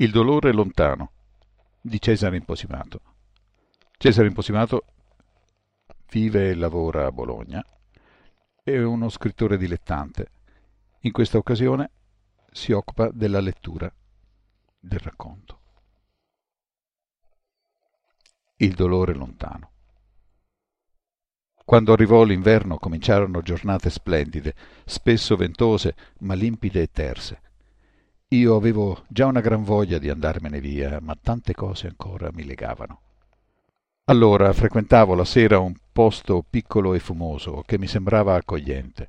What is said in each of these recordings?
Il dolore lontano di Cesare Imposimato. Cesare Imposimato vive e lavora a Bologna. È uno scrittore dilettante. In questa occasione si occupa della lettura del racconto. Il dolore lontano. Quando arrivò l'inverno cominciarono giornate splendide, spesso ventose, ma limpide e terse. Io avevo già una gran voglia di andarmene via, ma tante cose ancora mi legavano. Allora frequentavo la sera un posto piccolo e fumoso che mi sembrava accogliente.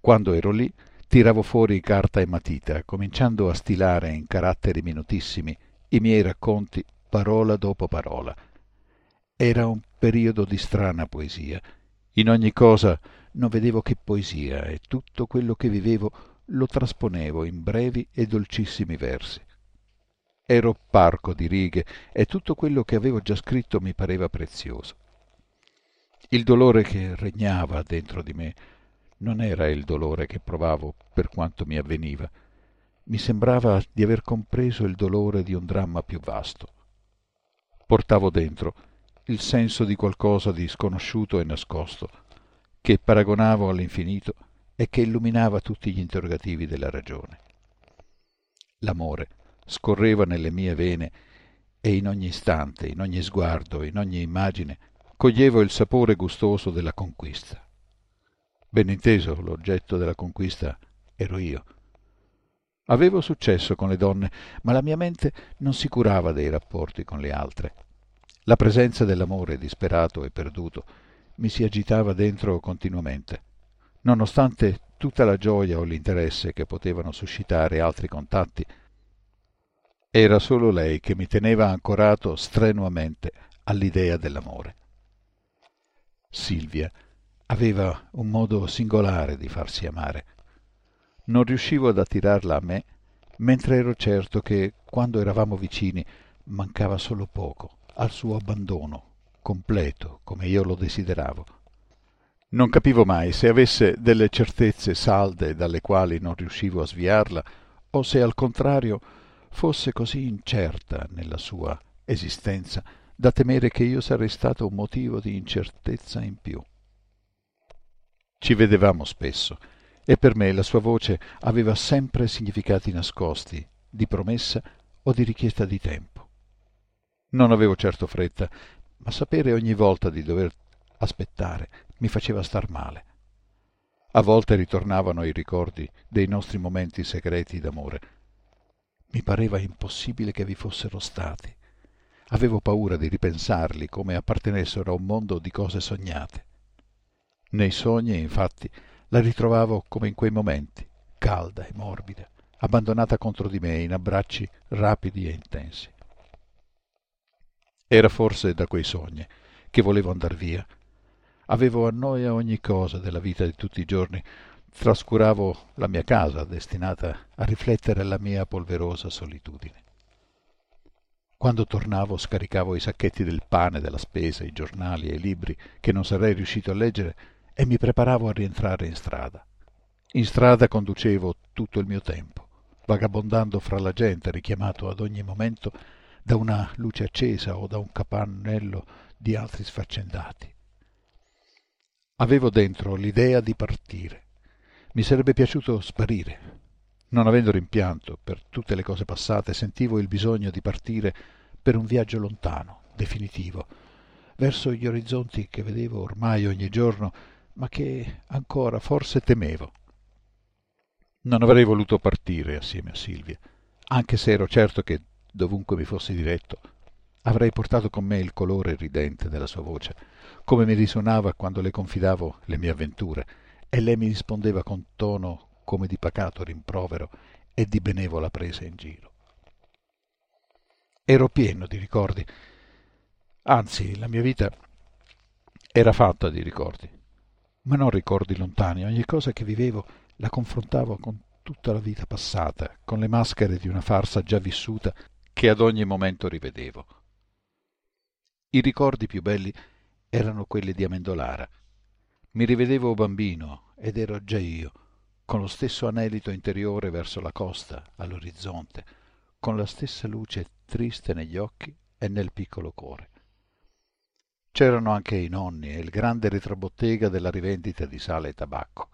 Quando ero lì tiravo fuori carta e matita, cominciando a stilare in caratteri minutissimi i miei racconti parola dopo parola. Era un periodo di strana poesia. In ogni cosa non vedevo che poesia e tutto quello che vivevo lo trasponevo in brevi e dolcissimi versi. Ero parco di righe e tutto quello che avevo già scritto mi pareva prezioso. Il dolore che regnava dentro di me non era il dolore che provavo per quanto mi avveniva. Mi sembrava di aver compreso il dolore di un dramma più vasto. Portavo dentro il senso di qualcosa di sconosciuto e nascosto, che paragonavo all'infinito e che illuminava tutti gli interrogativi della ragione. L'amore scorreva nelle mie vene e in ogni istante, in ogni sguardo, in ogni immagine, coglievo il sapore gustoso della conquista. Ben inteso, l'oggetto della conquista ero io. Avevo successo con le donne, ma la mia mente non si curava dei rapporti con le altre. La presenza dell'amore disperato e perduto mi si agitava dentro continuamente nonostante tutta la gioia o l'interesse che potevano suscitare altri contatti. Era solo lei che mi teneva ancorato strenuamente all'idea dell'amore. Silvia aveva un modo singolare di farsi amare. Non riuscivo ad attirarla a me, mentre ero certo che, quando eravamo vicini, mancava solo poco al suo abbandono, completo, come io lo desideravo. Non capivo mai se avesse delle certezze salde dalle quali non riuscivo a sviarla, o se al contrario fosse così incerta nella sua esistenza da temere che io sarei stato un motivo di incertezza in più. Ci vedevamo spesso, e per me la sua voce aveva sempre significati nascosti, di promessa o di richiesta di tempo. Non avevo certo fretta, ma sapere ogni volta di dover aspettare mi faceva star male. A volte ritornavano i ricordi dei nostri momenti segreti d'amore. Mi pareva impossibile che vi fossero stati. Avevo paura di ripensarli come appartenessero a un mondo di cose sognate. Nei sogni, infatti, la ritrovavo come in quei momenti, calda e morbida, abbandonata contro di me in abbracci rapidi e intensi. Era forse da quei sogni che volevo andar via Avevo a noia ogni cosa della vita di tutti i giorni. Trascuravo la mia casa, destinata a riflettere la mia polverosa solitudine. Quando tornavo scaricavo i sacchetti del pane, della spesa, i giornali e i libri che non sarei riuscito a leggere e mi preparavo a rientrare in strada. In strada conducevo tutto il mio tempo, vagabondando fra la gente, richiamato ad ogni momento da una luce accesa o da un capannello di altri sfaccendati. Avevo dentro l'idea di partire. Mi sarebbe piaciuto sparire. Non avendo rimpianto per tutte le cose passate, sentivo il bisogno di partire per un viaggio lontano, definitivo, verso gli orizzonti che vedevo ormai ogni giorno, ma che ancora forse temevo. Non avrei voluto partire assieme a Silvia, anche se ero certo che, dovunque mi fossi diretto, avrei portato con me il colore ridente della sua voce come mi risuonava quando le confidavo le mie avventure, e lei mi rispondeva con tono come di pacato rimprovero e di benevola presa in giro. Ero pieno di ricordi, anzi la mia vita era fatta di ricordi, ma non ricordi lontani, ogni cosa che vivevo la confrontavo con tutta la vita passata, con le maschere di una farsa già vissuta che ad ogni momento rivedevo. I ricordi più belli erano quelli di Amendolara. Mi rivedevo bambino ed ero già io, con lo stesso anelito interiore verso la costa, all'orizzonte, con la stessa luce triste negli occhi e nel piccolo cuore. C'erano anche i nonni e il grande retrobottega della rivendita di sale e tabacco,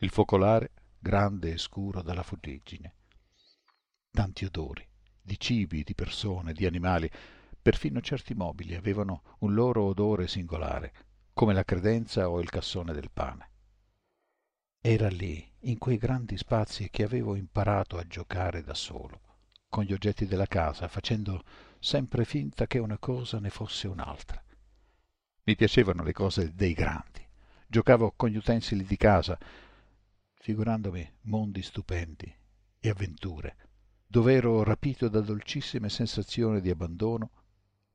il focolare grande e scuro dalla fuggigine. Tanti odori, di cibi, di persone, di animali, perfino certi mobili avevano un loro odore singolare, come la credenza o il cassone del pane. Era lì, in quei grandi spazi, che avevo imparato a giocare da solo, con gli oggetti della casa, facendo sempre finta che una cosa ne fosse un'altra. Mi piacevano le cose dei grandi. Giocavo con gli utensili di casa, figurandomi mondi stupendi e avventure, dove ero rapito da dolcissime sensazioni di abbandono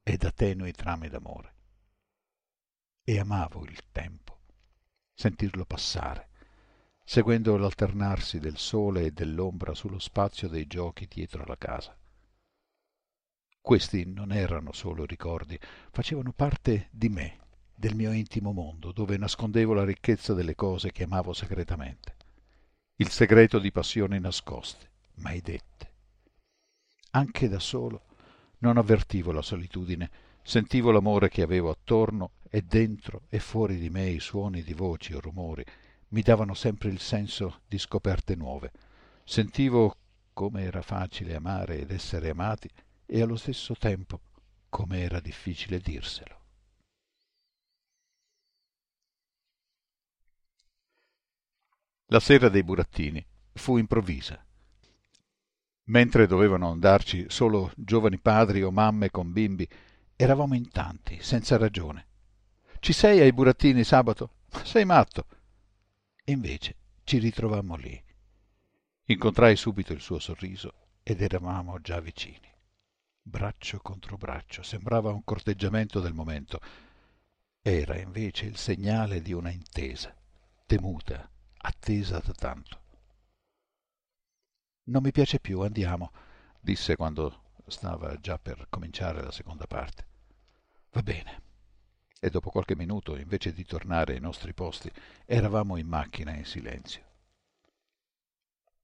e da tenui trame d'amore. E amavo il tempo, sentirlo passare, seguendo l'alternarsi del sole e dell'ombra sullo spazio dei giochi dietro la casa. Questi non erano solo ricordi, facevano parte di me, del mio intimo mondo, dove nascondevo la ricchezza delle cose che amavo segretamente, il segreto di passioni nascoste, mai dette. Anche da solo non avvertivo la solitudine, sentivo l'amore che avevo attorno e dentro e fuori di me i suoni di voci o rumori mi davano sempre il senso di scoperte nuove. Sentivo come era facile amare ed essere amati e allo stesso tempo come era difficile dirselo. La sera dei burattini fu improvvisa. Mentre dovevano andarci solo giovani padri o mamme con bimbi, eravamo in tanti, senza ragione. Ci sei ai burattini sabato? Sei matto. Invece ci ritrovammo lì. Incontrai subito il suo sorriso ed eravamo già vicini braccio contro braccio, sembrava un corteggiamento del momento. Era invece il segnale di una intesa, temuta, attesa da tanto. Non mi piace più, andiamo, disse quando stava già per cominciare la seconda parte. Va bene. E dopo qualche minuto, invece di tornare ai nostri posti, eravamo in macchina in silenzio.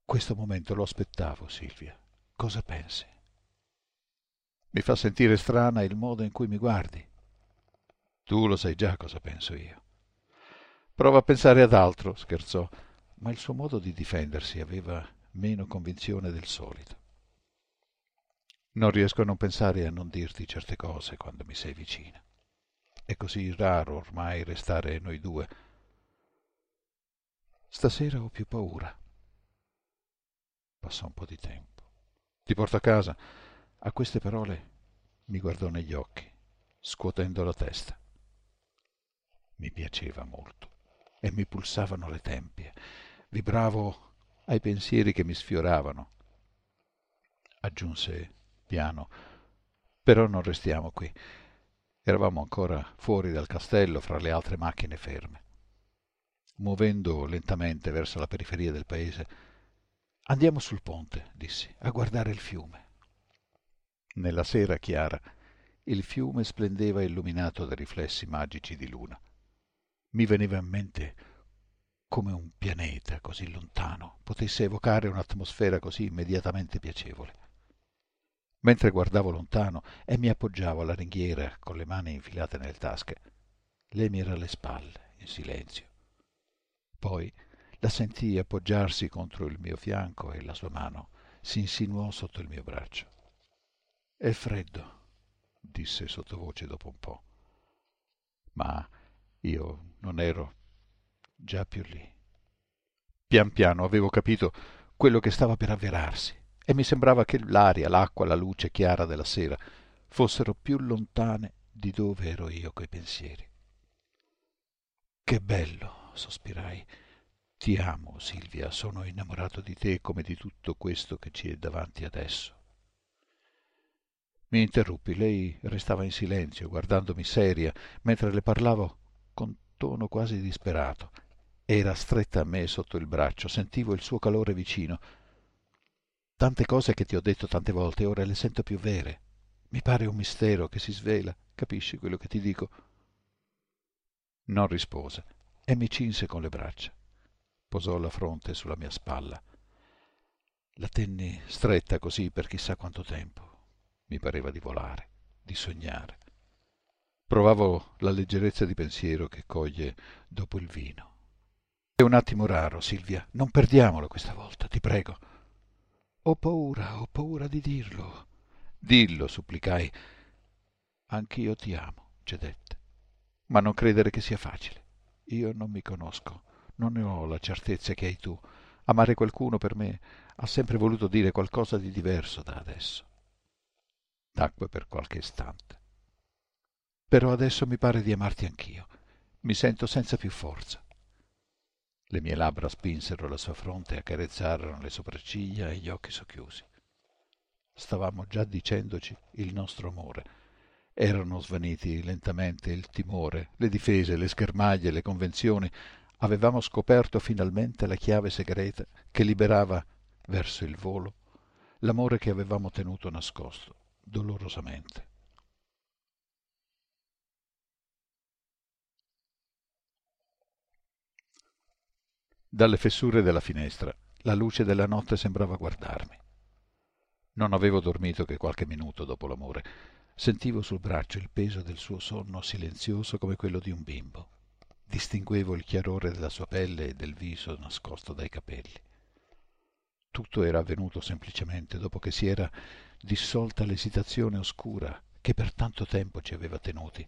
Questo momento lo aspettavo, Silvia. Cosa pensi? Mi fa sentire strana il modo in cui mi guardi. Tu lo sai già cosa penso io. Prova a pensare ad altro, scherzò, ma il suo modo di difendersi aveva meno convinzione del solito. Non riesco a non pensare e a non dirti certe cose quando mi sei vicina. È così raro ormai restare noi due. Stasera ho più paura. Passò un po' di tempo. Ti porto a casa a queste parole mi guardò negli occhi, scuotendo la testa. Mi piaceva molto e mi pulsavano le tempie. Vibravo ai pensieri che mi sfioravano. Aggiunse piano, però non restiamo qui. Eravamo ancora fuori dal castello fra le altre macchine ferme. Muovendo lentamente verso la periferia del paese, andiamo sul ponte, dissi, a guardare il fiume. Nella sera chiara il fiume splendeva illuminato da riflessi magici di luna. Mi veniva in mente come un pianeta così lontano potesse evocare un'atmosfera così immediatamente piacevole. Mentre guardavo lontano e mi appoggiavo alla ringhiera con le mani infilate nelle tasche, lei mi era alle spalle, in silenzio. Poi la sentii appoggiarsi contro il mio fianco e la sua mano si insinuò sotto il mio braccio. È freddo, disse sottovoce dopo un po'. Ma io non ero già più lì. Pian piano avevo capito quello che stava per avverarsi e mi sembrava che l'aria, l'acqua, la luce chiara della sera fossero più lontane di dove ero io coi pensieri. Che bello, sospirai. Ti amo, Silvia, sono innamorato di te come di tutto questo che ci è davanti adesso. Mi interruppi. Lei restava in silenzio, guardandomi seria, mentre le parlavo con tono quasi disperato. Era stretta a me sotto il braccio, sentivo il suo calore vicino. Tante cose che ti ho detto tante volte, ora le sento più vere. Mi pare un mistero che si svela. Capisci quello che ti dico? Non rispose e mi cinse con le braccia. Posò la fronte sulla mia spalla. La tenni stretta così per chissà quanto tempo. Mi pareva di volare, di sognare. Provavo la leggerezza di pensiero che coglie dopo il vino. È un attimo raro, Silvia. Non perdiamolo questa volta, ti prego. Ho paura, ho paura di dirlo. Dillo, supplicai. Anch'io ti amo, cedette. Ma non credere che sia facile. Io non mi conosco, non ne ho la certezza che hai tu. Amare qualcuno per me ha sempre voluto dire qualcosa di diverso da adesso. Tacque per qualche istante. Però adesso mi pare di amarti anch'io. Mi sento senza più forza. Le mie labbra spinsero la sua fronte e accarezzarono le sopracciglia e gli occhi socchiusi. Stavamo già dicendoci il nostro amore. Erano svaniti lentamente il timore, le difese, le schermaglie, le convenzioni. Avevamo scoperto finalmente la chiave segreta che liberava verso il volo l'amore che avevamo tenuto nascosto dolorosamente. Dalle fessure della finestra la luce della notte sembrava guardarmi. Non avevo dormito che qualche minuto dopo l'amore. Sentivo sul braccio il peso del suo sonno silenzioso come quello di un bimbo. Distinguevo il chiarore della sua pelle e del viso nascosto dai capelli. Tutto era avvenuto semplicemente dopo che si era dissolta l'esitazione oscura che per tanto tempo ci aveva tenuti.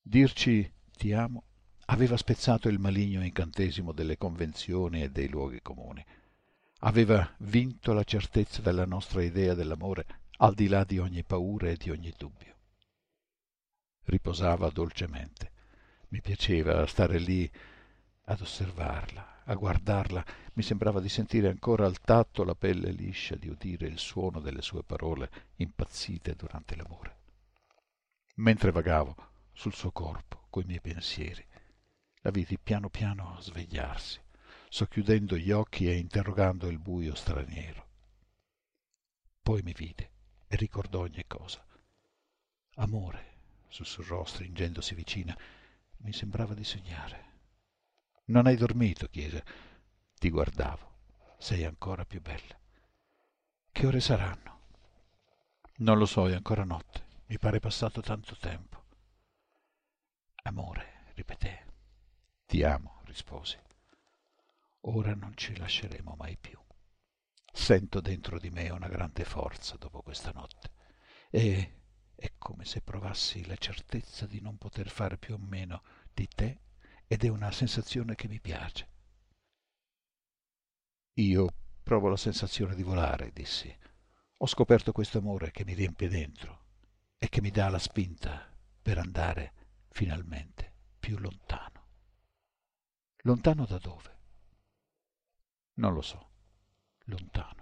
Dirci ti amo aveva spezzato il maligno incantesimo delle convenzioni e dei luoghi comuni. Aveva vinto la certezza della nostra idea dell'amore al di là di ogni paura e di ogni dubbio. Riposava dolcemente. Mi piaceva stare lì ad osservarla, a guardarla. Mi sembrava di sentire ancora al tatto la pelle liscia, di udire il suono delle sue parole impazzite durante l'amore. Mentre vagavo sul suo corpo coi miei pensieri, la vidi piano piano svegliarsi, socchiudendo gli occhi e interrogando il buio straniero. Poi mi vide e ricordò ogni cosa. Amore, sussurrò stringendosi vicina, mi sembrava di sognare. Non hai dormito? chiese. Ti guardavo. Sei ancora più bella. Che ore saranno? Non lo so, è ancora notte. Mi pare passato tanto tempo. Amore, ripeté. Ti amo, risposi. Ora non ci lasceremo mai più. Sento dentro di me una grande forza dopo questa notte e è come se provassi la certezza di non poter fare più o meno di te ed è una sensazione che mi piace. Io provo la sensazione di volare, dissi. Ho scoperto questo amore che mi riempie dentro e che mi dà la spinta per andare finalmente più lontano. Lontano da dove? Non lo so. Lontano.